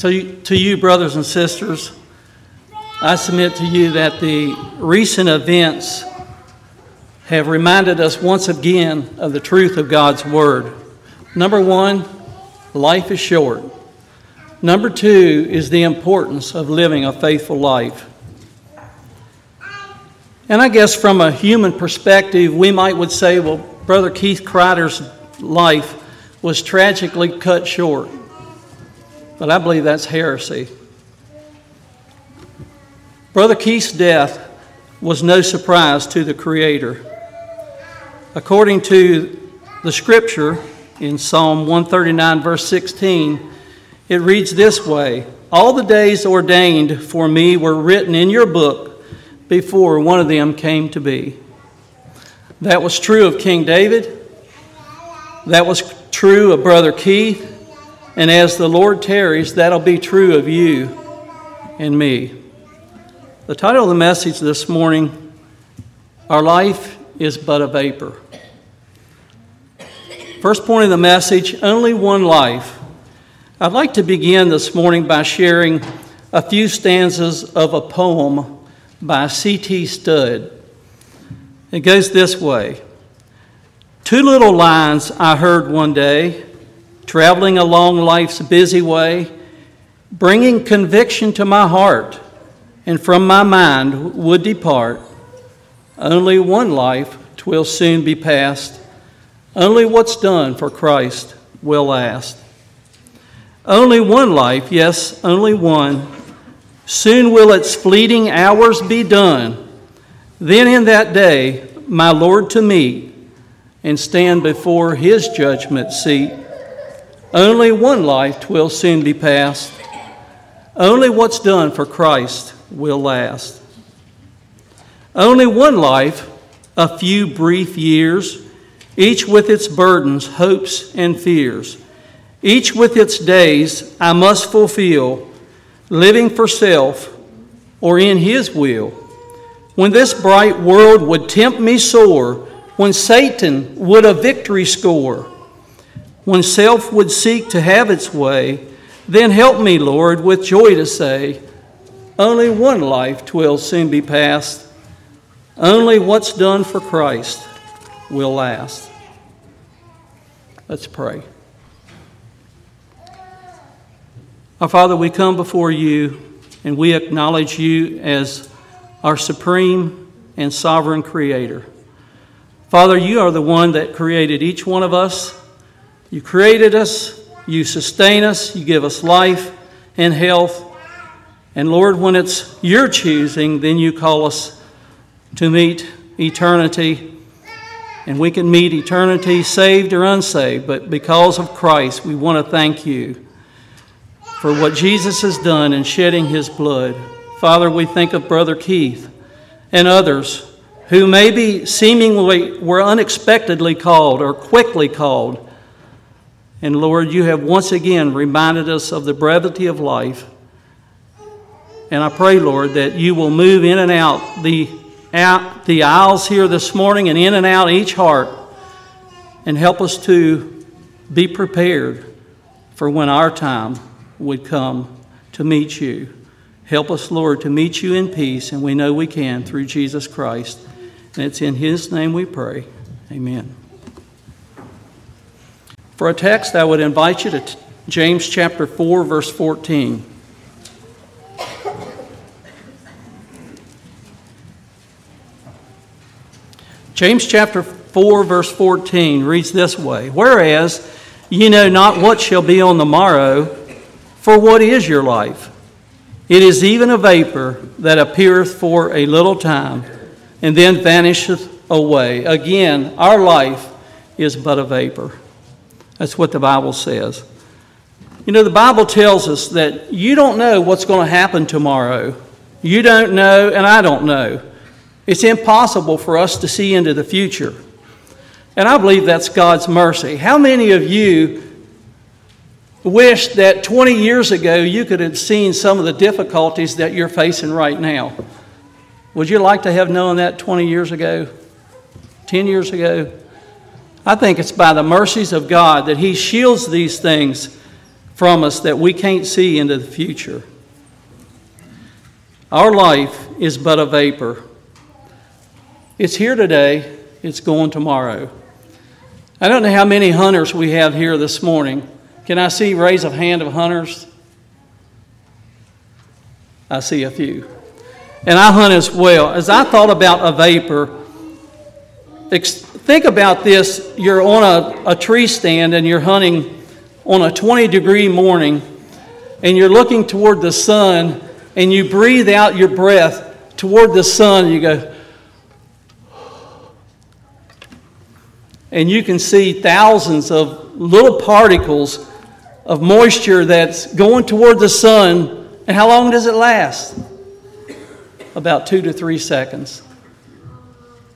So, to you, brothers and sisters, I submit to you that the recent events have reminded us once again of the truth of God's Word. Number one, life is short. Number two is the importance of living a faithful life. And I guess from a human perspective, we might would say, well, Brother Keith Kreider's life was tragically cut short. But I believe that's heresy. Brother Keith's death was no surprise to the Creator. According to the scripture in Psalm 139, verse 16, it reads this way All the days ordained for me were written in your book before one of them came to be. That was true of King David. That was true of Brother Keith. And as the Lord tarries, that'll be true of you and me. The title of the message this morning Our Life is But a Vapor. First point of the message Only one life. I'd like to begin this morning by sharing a few stanzas of a poem by C.T. Studd. It goes this way Two little lines I heard one day, traveling along life's busy way, bringing conviction to my heart and from my mind would depart. Only one life twill soon be past. Only what's done for Christ will last. Only one life, yes, only one. Soon will its fleeting hours be done. Then in that day, my Lord to meet and stand before his judgment seat. Only one life will soon be past. Only what's done for Christ will last. Only one life, a few brief years, each with its burdens, hopes, and fears, each with its days I must fulfill, living for self or in His will. When this bright world would tempt me sore, when Satan would a victory score, when self would seek to have its way, then help me, Lord, with joy to say, only one life twill soon be past. Only what's done for Christ will last. Let's pray. Our Father, we come before you and we acknowledge you as our supreme and sovereign creator. Father, you are the one that created each one of us. You created us, you sustain us, you give us life and health. And Lord, when it's your choosing, then you call us to meet eternity. And we can meet eternity saved or unsaved, but because of Christ, we want to thank you for what Jesus has done in shedding his blood. Father, we think of Brother Keith and others who maybe seemingly were unexpectedly called or quickly called. And Lord, you have once again reminded us of the brevity of life and I pray, Lord, that you will move in and out the, out the aisles here this morning and in and out each heart and help us to be prepared for when our time would come to meet you. Help us, Lord, to meet you in peace, and we know we can through Jesus Christ. And it's in His name we pray. Amen. For a text, I would invite you to James chapter 4, verse 14. James chapter 4, verse 14 reads this way Whereas ye know not what shall be on the morrow, for what is your life? It is even a vapor that appeareth for a little time, and then vanisheth away. Again, our life is but a vapor. That's what the Bible says. You know, the Bible tells us that you don't know what's going to happen tomorrow. You don't know, and I don't know. It's impossible for us to see into the future. And I believe that's God's mercy. How many of you wish that 20 years ago you could have seen some of the difficulties that you're facing right now? Would you like to have known that 20 years ago? 10 years ago? I think it's by the mercies of God that He shields these things from us that we can't see into the future. Our life is but a vapor. It's here today, it's going tomorrow. I don't know how many hunters we have here this morning. Can I see raise of hand of hunters? I see a few. And I hunt as well. As I thought about a vapor, think about this. You're on a, a tree stand and you're hunting on a 20 degree morning, and you're looking toward the sun, and you breathe out your breath toward the sun, and you go, and you can see thousands of little particles of moisture that's going toward the sun. And how long does it last? About two to three seconds.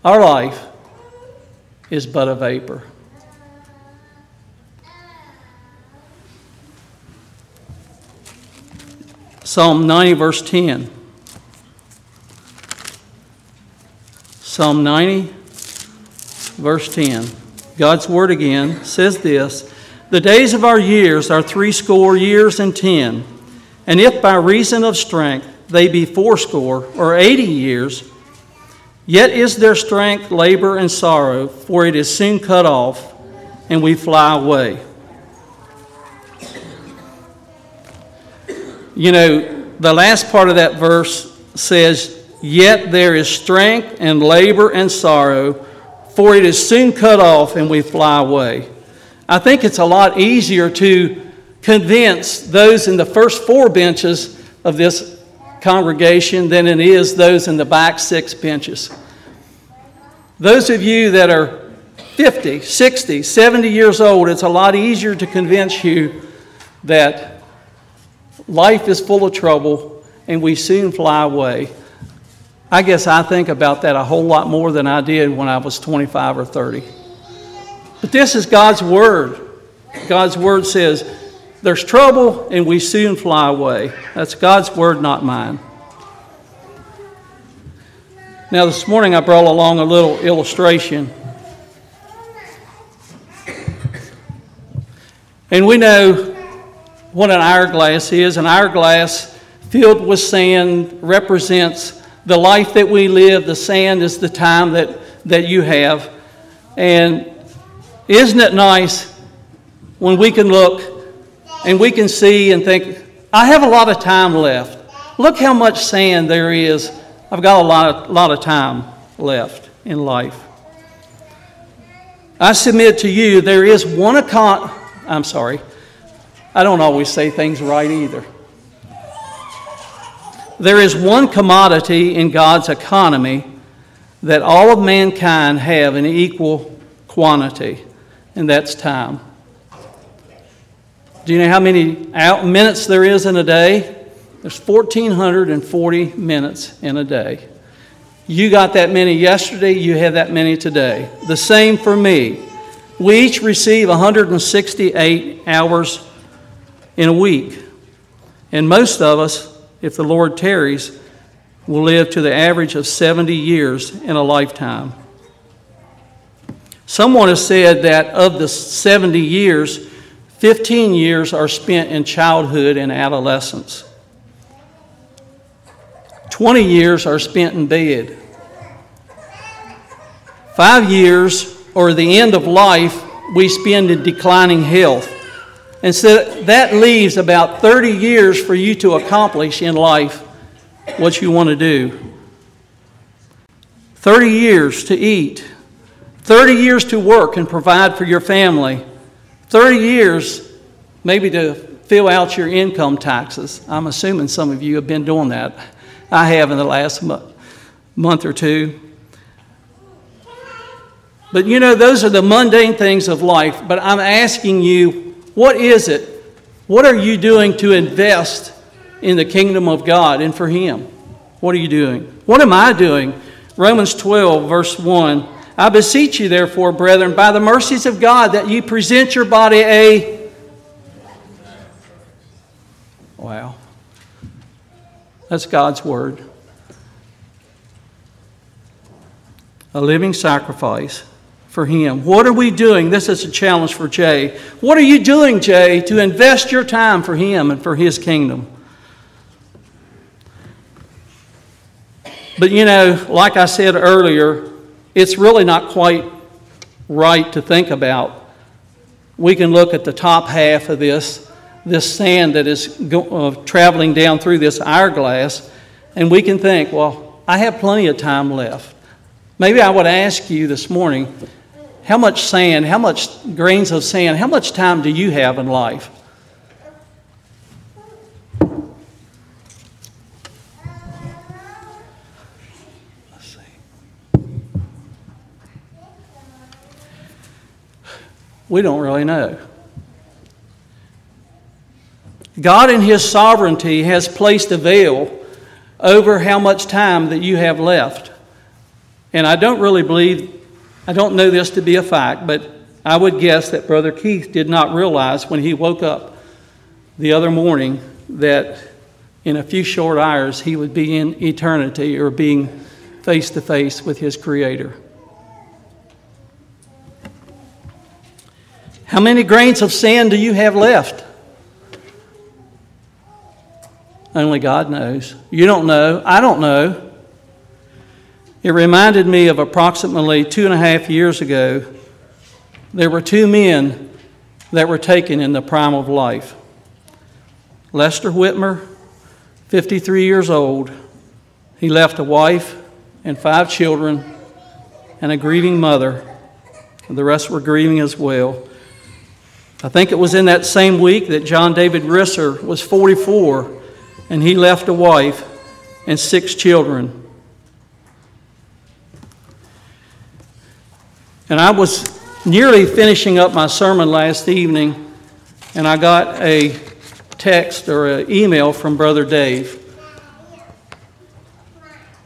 Our life is but a vapor. Psalm 90, verse 10. Psalm 90, verse 10. God's word again says this The days of our years are threescore years and ten, and if by reason of strength they be fourscore or eighty years, yet is their strength labor and sorrow, for it is soon cut off, and we fly away. You know, the last part of that verse says, Yet there is strength and labor and sorrow, for it is soon cut off and we fly away. I think it's a lot easier to convince those in the first four benches of this congregation than it is those in the back six benches. Those of you that are 50, 60, 70 years old, it's a lot easier to convince you that Life is full of trouble, and we soon fly away. I guess I think about that a whole lot more than I did when I was 25 or 30. But this is God's Word. God's Word says, There's trouble, and we soon fly away. That's God's Word, not mine. Now, this morning I brought along a little illustration. And we know what an hourglass is. An hourglass filled with sand represents the life that we live. The sand is the time that, that you have. And isn't it nice when we can look and we can see and think, I have a lot of time left. Look how much sand there is. I've got a lot of, lot of time left in life. I submit to you, there is one account, I'm sorry, I don't always say things right either. There is one commodity in God's economy that all of mankind have in equal quantity, and that's time. Do you know how many minutes there is in a day? There's 1,440 minutes in a day. You got that many yesterday, you have that many today. The same for me. We each receive 168 hours in a week. And most of us, if the Lord tarries, will live to the average of 70 years in a lifetime. Someone has said that of the 70 years, 15 years are spent in childhood and adolescence. 20 years are spent in bed. Five years, or the end of life, we spend in declining health. And so that leaves about 30 years for you to accomplish in life what you want to do. 30 years to eat, 30 years to work and provide for your family, 30 years maybe to fill out your income taxes. I'm assuming some of you have been doing that. I have in the last month or two. But you know, those are the mundane things of life. But I'm asking you, what is it? What are you doing to invest in the kingdom of God and for Him? What are you doing? What am I doing? Romans 12, verse 1. I beseech you, therefore, brethren, by the mercies of God, that ye present your body a. Wow. That's God's word. A living sacrifice for Him? What are we doing? This is a challenge for Jay. What are you doing, Jay, to invest your time for Him and for His kingdom? But you know, like I said earlier, it's really not quite right to think about. We can look at the top half of this, this sand that is go, uh, traveling down through this hourglass, and we can think, well, I have plenty of time left. Maybe I would ask you this morning how much sand, how much grains of sand, how much time do you have in life? We don't really know. God, in His sovereignty, has placed a veil over how much time that you have left. And I don't really believe, I don't know this to be a fact, but I would guess that Brother Keith did not realize when he woke up the other morning that in a few short hours he would be in eternity or being face to face with his Creator. How many grains of sand do you have left? Only God knows. You don't know. I don't know. It reminded me of approximately two and a half years ago. There were two men that were taken in the prime of life. Lester Whitmer, 53 years old, he left a wife and five children and a grieving mother. The rest were grieving as well. I think it was in that same week that John David Risser was 44 and he left a wife and six children. And I was nearly finishing up my sermon last evening, and I got a text or an email from Brother Dave.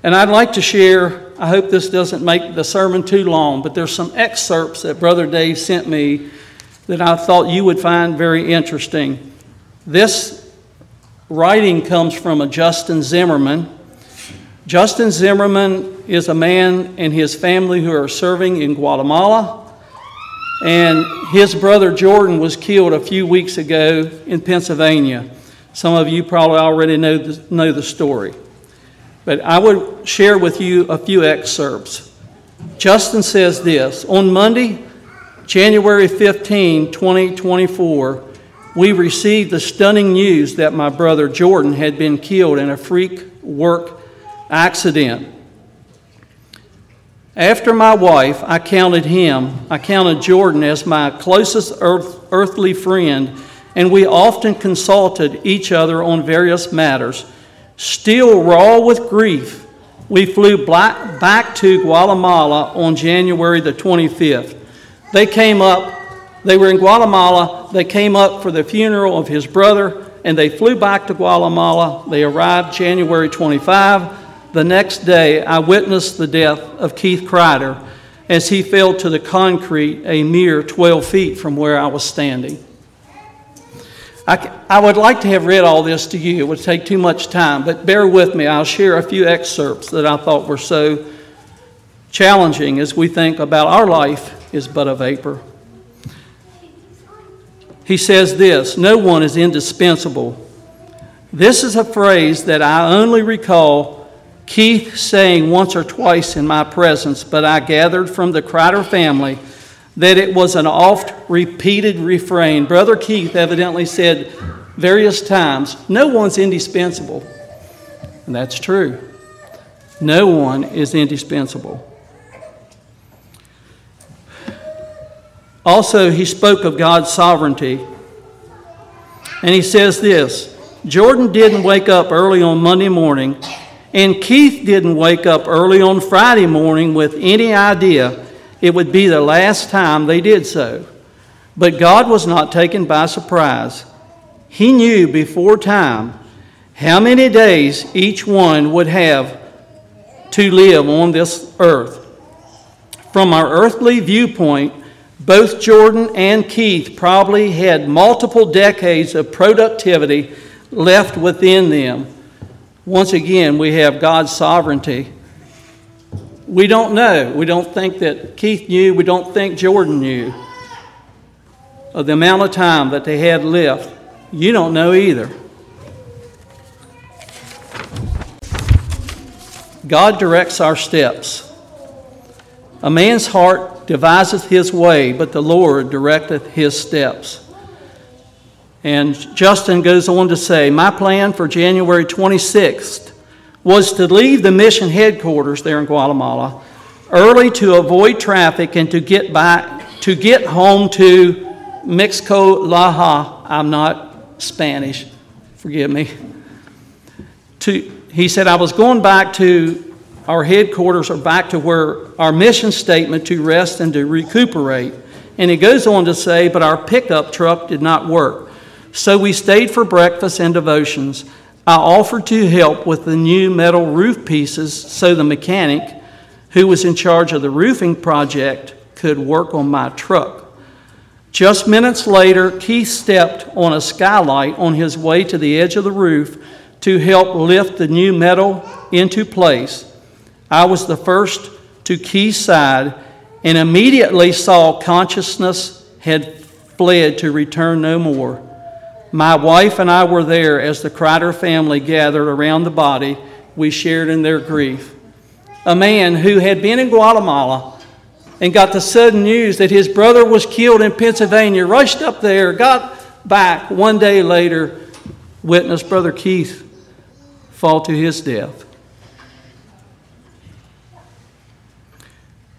And I'd like to share, I hope this doesn't make the sermon too long, but there's some excerpts that Brother Dave sent me that I thought you would find very interesting. This writing comes from a Justin Zimmerman. Justin Zimmerman is a man and his family who are serving in Guatemala. And his brother Jordan was killed a few weeks ago in Pennsylvania. Some of you probably already know the, know the story. But I would share with you a few excerpts. Justin says this On Monday, January 15, 2024, we received the stunning news that my brother Jordan had been killed in a freak work accident. After my wife, I counted him, I counted Jordan as my closest earth, earthly friend, and we often consulted each other on various matters. Still raw with grief, we flew back to Guatemala on January the 25th. They came up, they were in Guatemala, they came up for the funeral of his brother, and they flew back to Guatemala. They arrived January 25. The next day, I witnessed the death of Keith Kreider as he fell to the concrete a mere 12 feet from where I was standing. I, I would like to have read all this to you. It would take too much time, but bear with me. I'll share a few excerpts that I thought were so challenging as we think about our life is but a vapor. He says this No one is indispensable. This is a phrase that I only recall Keith saying once or twice in my presence, but I gathered from the Kreider family that it was an oft repeated refrain. Brother Keith evidently said various times, No one's indispensable. And that's true. No one is indispensable. Also, he spoke of God's sovereignty. And he says this Jordan didn't wake up early on Monday morning, and Keith didn't wake up early on Friday morning with any idea it would be the last time they did so. But God was not taken by surprise. He knew before time how many days each one would have to live on this earth. From our earthly viewpoint, both Jordan and Keith probably had multiple decades of productivity left within them. Once again, we have God's sovereignty. we don't know. We don't think that Keith knew. We don't think Jordan knew of the amount of time that they had left. You don't know either. God directs our steps. A man's heart deviseth his way, but the Lord directeth his steps. And Justin goes on to say, My plan for January 26th was to leave the mission headquarters there in Guatemala early to avoid traffic and to get back to get home to Mixco-Laja. I'm not Spanish, forgive me. To, he said, I was going back to our headquarters are back to where our mission statement to rest and to recuperate. And it goes on to say, but our pickup truck did not work. So we stayed for breakfast and devotions. I offered to help with the new metal roof pieces so the mechanic, who was in charge of the roofing project, could work on my truck. Just minutes later, Keith stepped on a skylight on his way to the edge of the roof to help lift the new metal into place. I was the first to Keith's side and immediately saw consciousness had fled to return no more. My wife and I were there as the Kreider family gathered around the body. We shared in their grief. A man who had been in Guatemala and got the sudden news that his brother was killed in Pennsylvania rushed up there, got back one day later, witnessed Brother Keith fall to his death.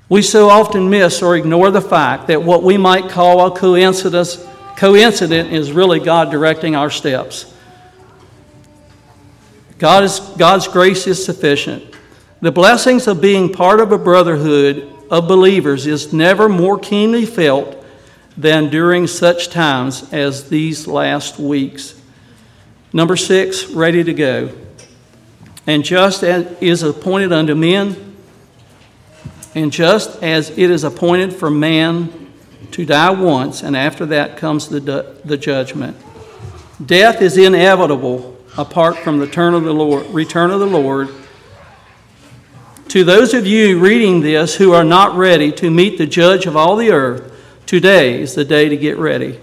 We so often miss or ignore the fact that what we might call a coincidence coincident is really God directing our steps. God is, God's grace is sufficient. The blessings of being part of a brotherhood of believers is never more keenly felt than during such times as these last weeks. Number six, ready to go. And just as is appointed unto men, and just as it is appointed for man to die once, and after that comes the, the judgment. Death is inevitable apart from the return of the Lord, return of the Lord. To those of you reading this who are not ready to meet the judge of all the earth, today is the day to get ready.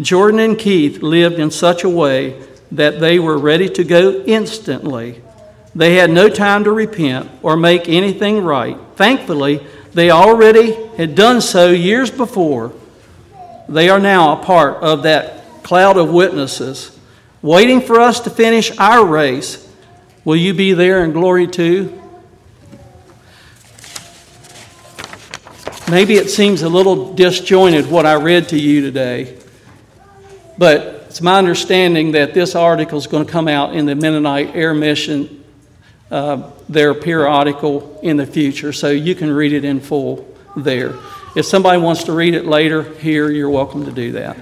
Jordan and Keith lived in such a way that they were ready to go instantly. They had no time to repent or make anything right. Thankfully, they already had done so years before. They are now a part of that cloud of witnesses, waiting for us to finish our race. Will you be there in glory too? Maybe it seems a little disjointed what I read to you today, but it's my understanding that this article is going to come out in the Mennonite Air Mission uh, their periodical in the future, so you can read it in full there. If somebody wants to read it later here, you're welcome to do that.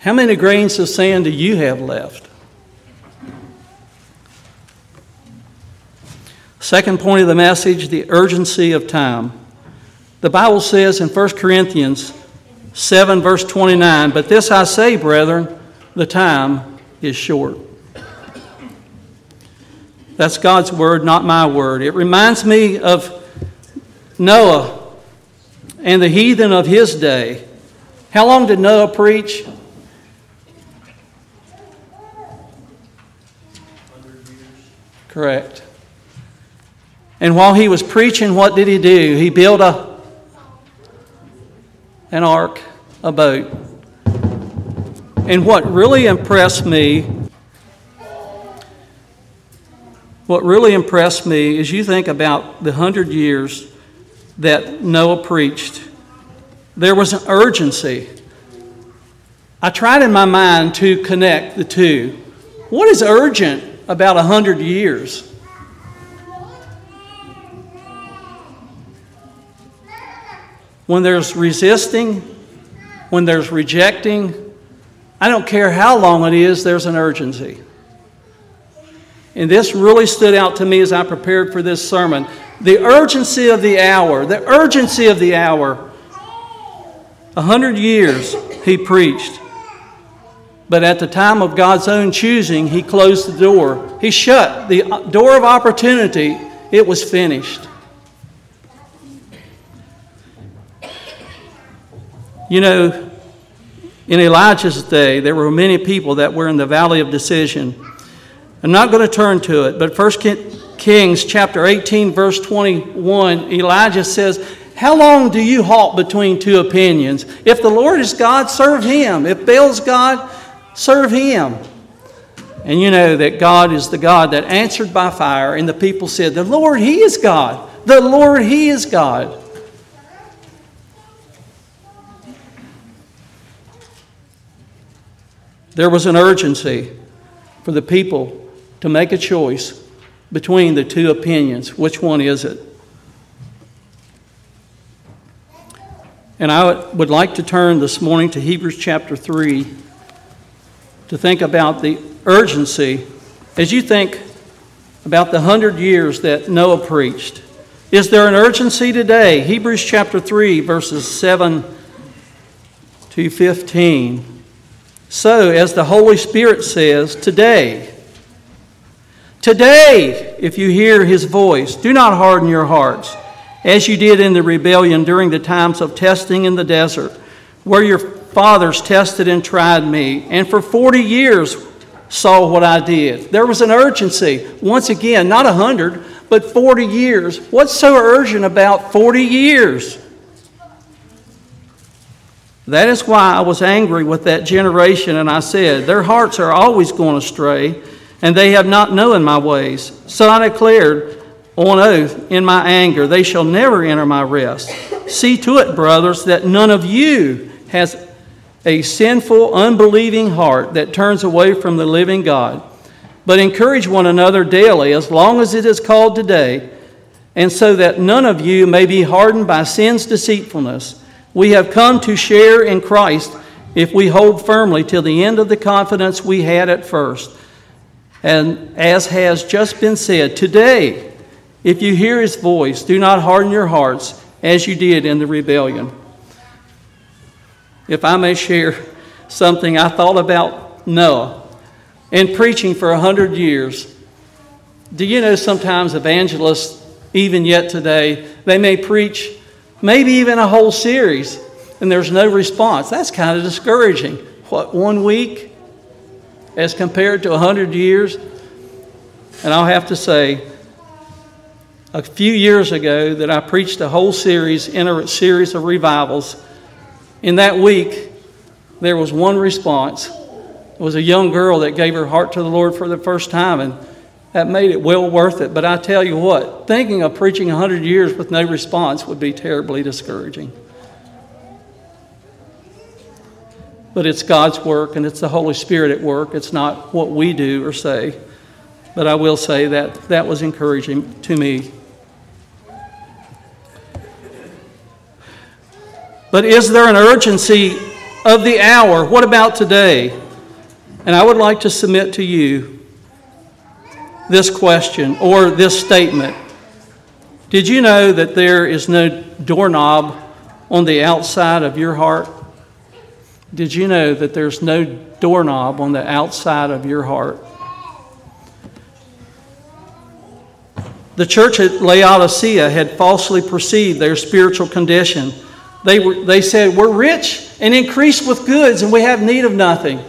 How many grains of sand do you have left? Second point of the message the urgency of time. The Bible says in 1 Corinthians 7, verse 29, But this I say, brethren, the time is short. That's God's word, not my word. It reminds me of Noah and the heathen of his day. How long did Noah preach? Correct. And while he was preaching, what did he do? He built a an ark, a boat. And what really impressed me what really impressed me is you think about the hundred years that Noah preached. There was an urgency. I tried in my mind to connect the two. What is urgent about a hundred years? When there's resisting, when there's rejecting, I don't care how long it is, there's an urgency. And this really stood out to me as I prepared for this sermon. The urgency of the hour, the urgency of the hour. A hundred years he preached. But at the time of God's own choosing, He closed the door. He shut the door of opportunity. It was finished. You know, in Elijah's day, there were many people that were in the valley of decision. I'm not going to turn to it, but 1 Kings chapter 18, verse 21, Elijah says, How long do you halt between two opinions? If the Lord is God, serve him. If Baal's God, serve him. And you know that God is the God that answered by fire, and the people said, The Lord, He is God. The Lord, He is God. There was an urgency for the people to make a choice between the two opinions. Which one is it? And I would like to turn this morning to Hebrews chapter 3 to think about the urgency as you think about the hundred years that Noah preached. Is there an urgency today? Hebrews chapter 3, verses 7 to 15. So, as the Holy Spirit says, today, today, if you hear his voice, do not harden your hearts, as you did in the rebellion during the times of testing in the desert, where your fathers tested and tried me, and for 40 years saw what I did. There was an urgency. Once again, not a 100, but 40 years. What's so urgent about 40 years? That is why I was angry with that generation, and I said, Their hearts are always going astray, and they have not known my ways. So I declared on oath in my anger, They shall never enter my rest. See to it, brothers, that none of you has a sinful, unbelieving heart that turns away from the living God. But encourage one another daily, as long as it is called today, and so that none of you may be hardened by sin's deceitfulness. We have come to share in Christ if we hold firmly till the end of the confidence we had at first. And as has just been said, today, if you hear his voice, do not harden your hearts as you did in the rebellion. If I may share something, I thought about Noah and preaching for a hundred years. Do you know sometimes evangelists, even yet today, they may preach maybe even a whole series and there's no response? That's kind of discouraging. What, one week as compared to a hundred years? And I'll have to say, a few years ago, that I preached a whole series in a series of revivals in that week, there was one response. It was a young girl that gave her heart to the Lord for the first time, and that made it well worth it. But I tell you what, thinking of preaching 100 years with no response would be terribly discouraging. But it's God's work and it's the Holy Spirit at work. It's not what we do or say. But I will say that that was encouraging to me But is there an urgency of the hour? What about today? And I would like to submit to you this question or this statement. Did you know that there is no doorknob on the outside of your heart? Did you know that there's no doorknob on the outside of your heart? The church at Laodicea had falsely perceived their spiritual condition they, were, they said, We're rich and increased with goods, and we have need of nothing.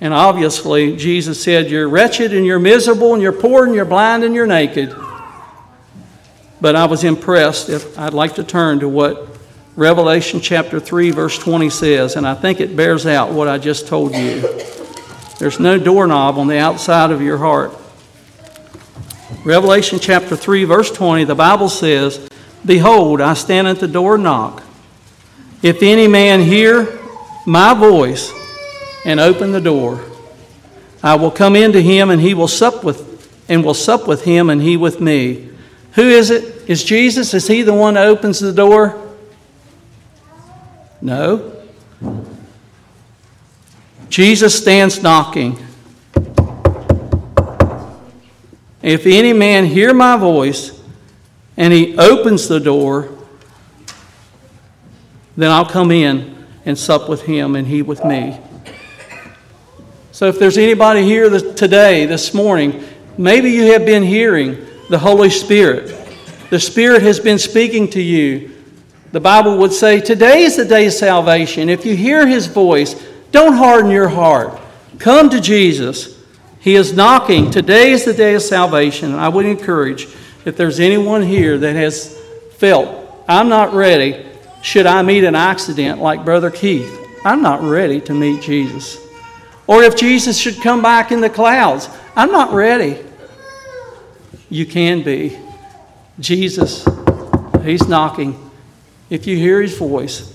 And obviously, Jesus said, You're wretched and you're miserable and you're poor and you're blind and you're naked. But I was impressed. If I'd like to turn to what Revelation chapter 3, verse 20 says, and I think it bears out what I just told you. There's no doorknob on the outside of your heart. Revelation chapter 3, verse 20, the Bible says, Behold, I stand at the door and knock. If any man hear my voice and open the door, I will come into him and he will sup with and will sup with him and he with me. Who is it? Is Jesus? Is he the one that opens the door? No. Jesus stands knocking. If any man hear my voice and he opens the door, then I'll come in and sup with him and he with me. So if there's anybody here today, this morning, maybe you have been hearing the Holy Spirit. The Spirit has been speaking to you. The Bible would say, Today is the day of salvation. If you hear His voice, don't harden your heart. Come to Jesus. He is knocking. Today is the day of salvation. And I would encourage, if there's anyone here that has felt, I'm not ready, should I meet an accident like Brother Keith, I'm not ready to meet Jesus. Or if Jesus should come back in the clouds, I'm not ready. You can be. Jesus, He's knocking. If you hear His voice,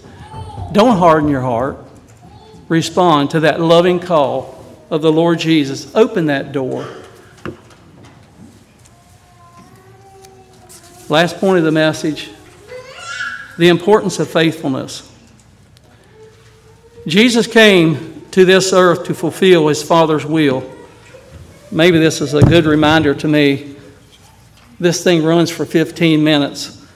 don't harden your heart. Respond to that loving call of the Lord Jesus. Open that door. Last point of the message the importance of faithfulness. Jesus came to this earth to fulfill his Father's will. Maybe this is a good reminder to me. This thing runs for 15 minutes.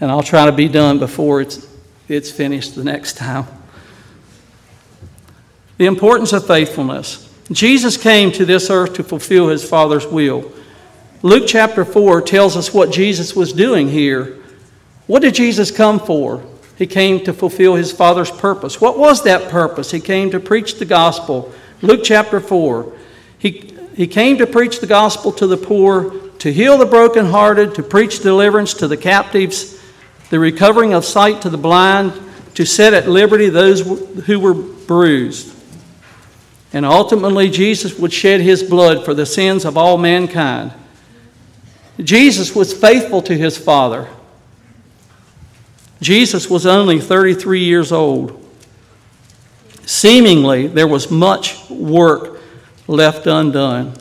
And I'll try to be done before it's, it's finished the next time. The importance of faithfulness. Jesus came to this earth to fulfill his Father's will. Luke chapter 4 tells us what Jesus was doing here. What did Jesus come for? He came to fulfill his Father's purpose. What was that purpose? He came to preach the gospel. Luke chapter 4. He, he came to preach the gospel to the poor, to heal the brokenhearted, to preach deliverance to the captives, the recovering of sight to the blind, to set at liberty those who were bruised. And ultimately, Jesus would shed his blood for the sins of all mankind. Jesus was faithful to his Father. Jesus was only 33 years old. Seemingly, there was much work left undone.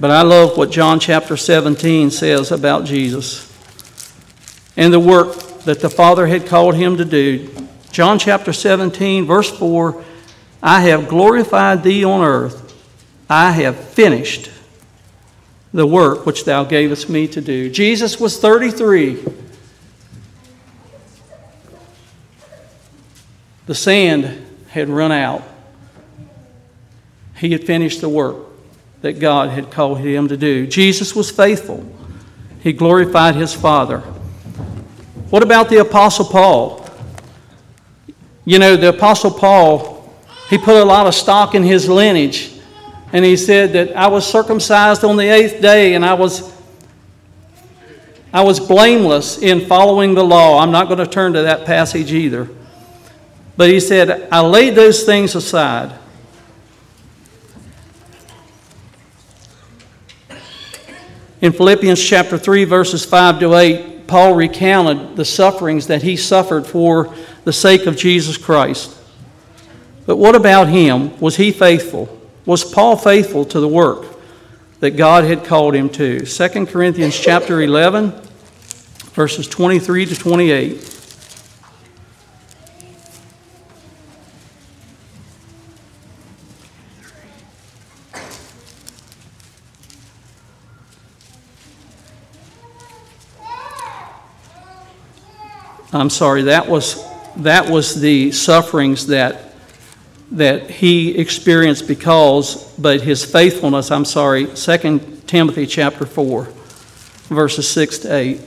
But I love what John chapter 17 says about Jesus and the work that the Father had called him to do. John chapter 17, verse 4 I have glorified thee on earth, I have finished the work which thou gavest me to do. Jesus was 33. The sand had run out. He had finished the work that God had called him to do. Jesus was faithful. He glorified his Father. What about the Apostle Paul? You know, the Apostle Paul, he put a lot of stock in his lineage. And he said that I was circumcised on the eighth day and I was, I was blameless in following the law. I'm not going to turn to that passage either. But he said, I laid those things aside. In Philippians chapter 3, verses 5 to 8, Paul recounted the sufferings that he suffered for the sake of Jesus Christ. But what about him? Was he faithful? Was Paul faithful to the work that God had called him to? 2 Corinthians chapter 11, verses 23 to 28. I'm sorry, that was, that was the sufferings that that he experienced because, but his faithfulness, I'm sorry, 2 Timothy chapter 4, verses 6 to 8.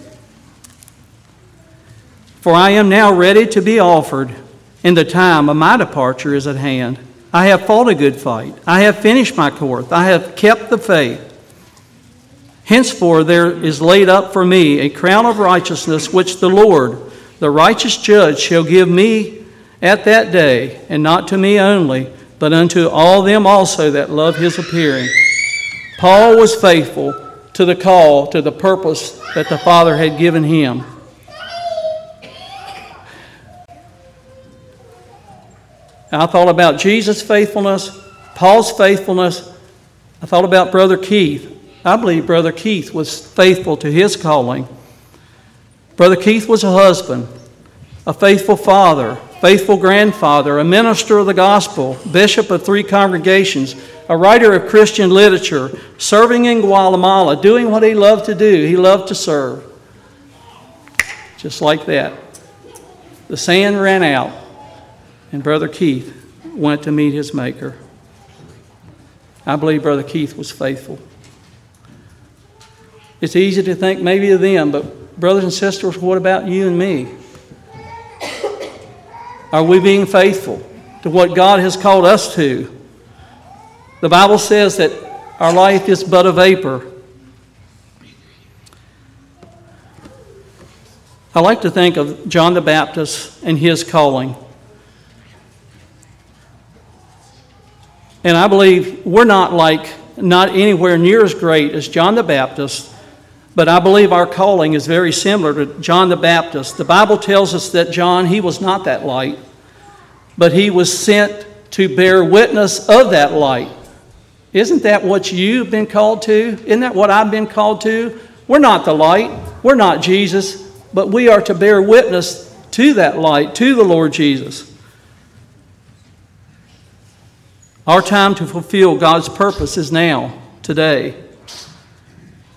For I am now ready to be offered, and the time of my departure is at hand. I have fought a good fight. I have finished my course. I have kept the faith. Henceforth there is laid up for me a crown of righteousness, which the Lord, the righteous judge, shall give me at that day, and not to me only, but unto all them also that love his appearing. Paul was faithful to the call, to the purpose that the Father had given him. I thought about Jesus' faithfulness, Paul's faithfulness. I thought about Brother Keith. I believe Brother Keith was faithful to his calling. Brother Keith was a husband, a faithful father, faithful grandfather, a minister of the gospel, bishop of three congregations, a writer of Christian literature, serving in Guatemala, doing what he loved to do. He loved to serve. Just like that. The sand ran out, and Brother Keith went to meet his Maker. I believe Brother Keith was faithful. It's easy to think maybe of them, but brothers and sisters, what about you and me? Are we being faithful to what God has called us to? The Bible says that our life is but a vapor. I like to think of John the Baptist and his calling. And I believe we're not like, not anywhere near as great as John the Baptist, but I believe our calling is very similar to John the Baptist. The Bible tells us that John, he was not that light, but he was sent to bear witness of that light. Isn't that what you've been called to? Isn't that what I've been called to? We're not the light, we're not Jesus, but we are to bear witness to that light, to the Lord Jesus. Our time to fulfill God's purpose is now, today.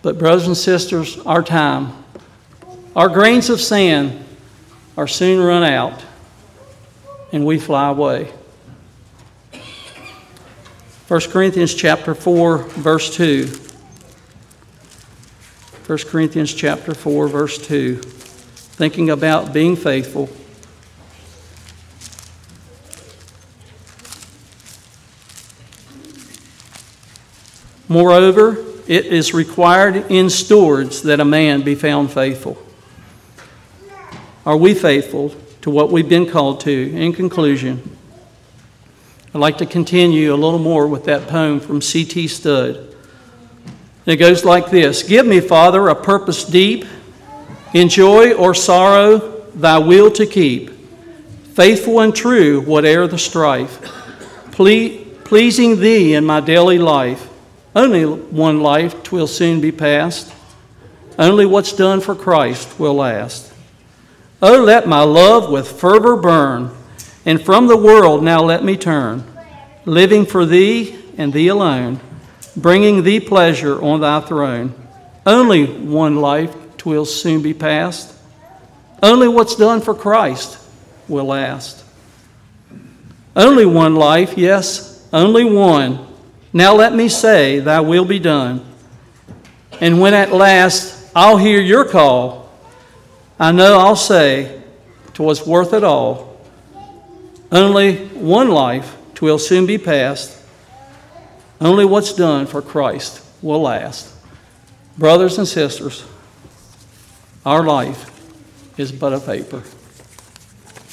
But, brothers and sisters, our time, our grains of sand are soon run out and we fly away. 1 Corinthians chapter 4 verse 2. 1 Corinthians chapter 4 verse 2. Thinking about being faithful. Moreover, it is required in stewards that a man be found faithful. Are we faithful to what we've been called to? In conclusion, I'd like to continue a little more with that poem from C.T. Studd. It goes like this Give me, Father, a purpose deep, in joy or sorrow, thy will to keep, faithful and true, whate'er the strife, ple- pleasing thee in my daily life only one life, twill soon be past. Only what's done for Christ will last. Oh, let my love with fervor burn, and from the world now let me turn, living for thee and thee alone, bringing thee pleasure on thy throne. Only one life twill soon be past. Only what's done for Christ will last. Only one life, yes, only one now let me say, Thy will be done. And when at last I'll hear your call, I know I'll say, "'Twas worth it all. Only one life, twill soon be past. Only what's done for Christ will last. Brothers and sisters, our life is but a vapor.